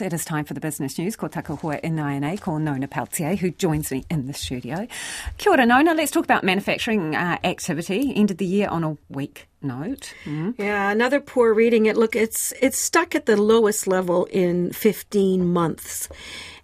It is time for the business news. Ko Takahua NINA, ko Nona Peltier, who joins me in the studio. Kia ora, Nona. Let's talk about manufacturing uh, activity. Ended the year on a weak note. Mm. Yeah, another poor reading. It look it's it's stuck at the lowest level in 15 months.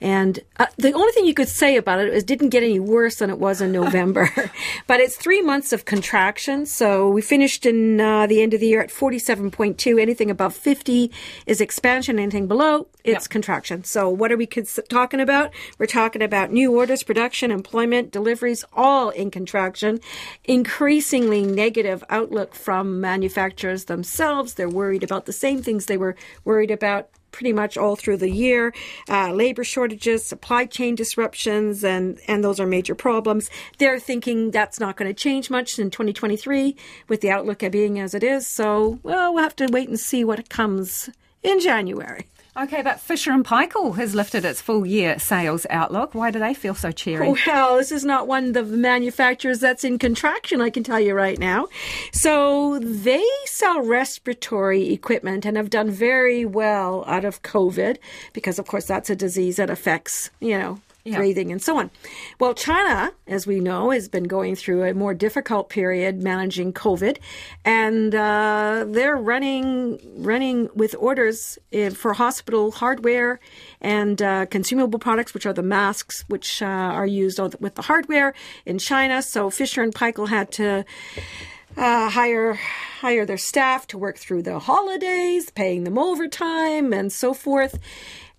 And uh, the only thing you could say about it is it didn't get any worse than it was in November. but it's three months of contraction. So we finished in uh, the end of the year at 47.2. Anything above 50 is expansion. Anything below, it's yep. contraction. So what are we talking about? We're talking about new orders, production, employment, deliveries, all in contraction. Increasingly negative outlook from manufacturers themselves. They're worried about the same things they were worried about pretty much all through the year. Uh, labor shortages, supply chain disruptions, and, and those are major problems. They're thinking that's not going to change much in 2023 with the outlook being as it is. So, well, we'll have to wait and see what comes in January. Okay, but Fisher and Paykel has lifted its full year sales outlook. Why do they feel so cheery? Well, this is not one of the manufacturers that's in contraction, I can tell you right now. So they sell respiratory equipment and have done very well out of COVID because, of course, that's a disease that affects, you know, yeah. breathing, and so on. Well, China, as we know, has been going through a more difficult period managing COVID, and uh, they're running running with orders for hospital hardware and uh, consumable products, which are the masks, which uh, are used with the hardware in China. So Fisher and Paykel had to. Uh, hire hire their staff to work through the holidays, paying them overtime, and so forth.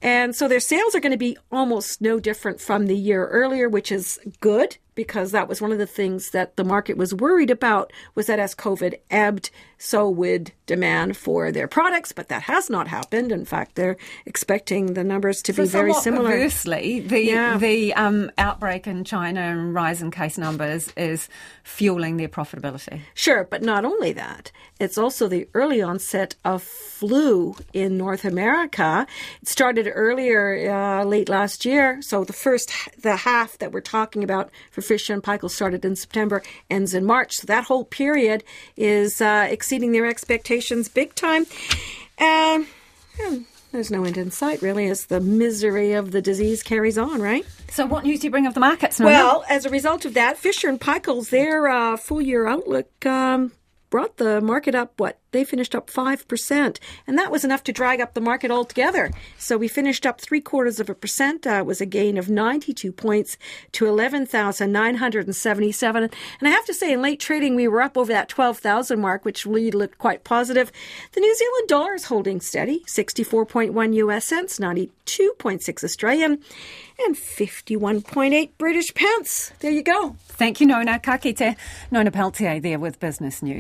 And so their sales are going to be almost no different from the year earlier, which is good because that was one of the things that the market was worried about was that as COVID ebbed, so would demand for their products, but that has not happened. In fact, they're expecting the numbers to so be very similar. Perversely, the yeah. the um, outbreak in China and rise in case numbers is fueling their profitability. Sure, but not only that, it's also the early onset of flu in North America. It started earlier, uh, late last year. So the first, the half that we're talking about for Fisher and Paykel started in September, ends in March. So that whole period is uh, exceeding their expectations big time. And there's no end in sight, really, as the misery of the disease carries on, right? So, what news do you bring of the markets? Now? Well, as a result of that, Fisher and Paykel's their uh, full year outlook um, brought the market up, what? They finished up 5%. And that was enough to drag up the market altogether. So we finished up three quarters of a percent. Uh, it was a gain of 92 points to 11,977. And I have to say, in late trading, we were up over that 12,000 mark, which really looked quite positive. The New Zealand dollar is holding steady, 64.1 US cents, 92.6 Australian, and 51.8 British pence. There you go. Thank you, Nona. Ka kite. Nona Peltier there with Business News.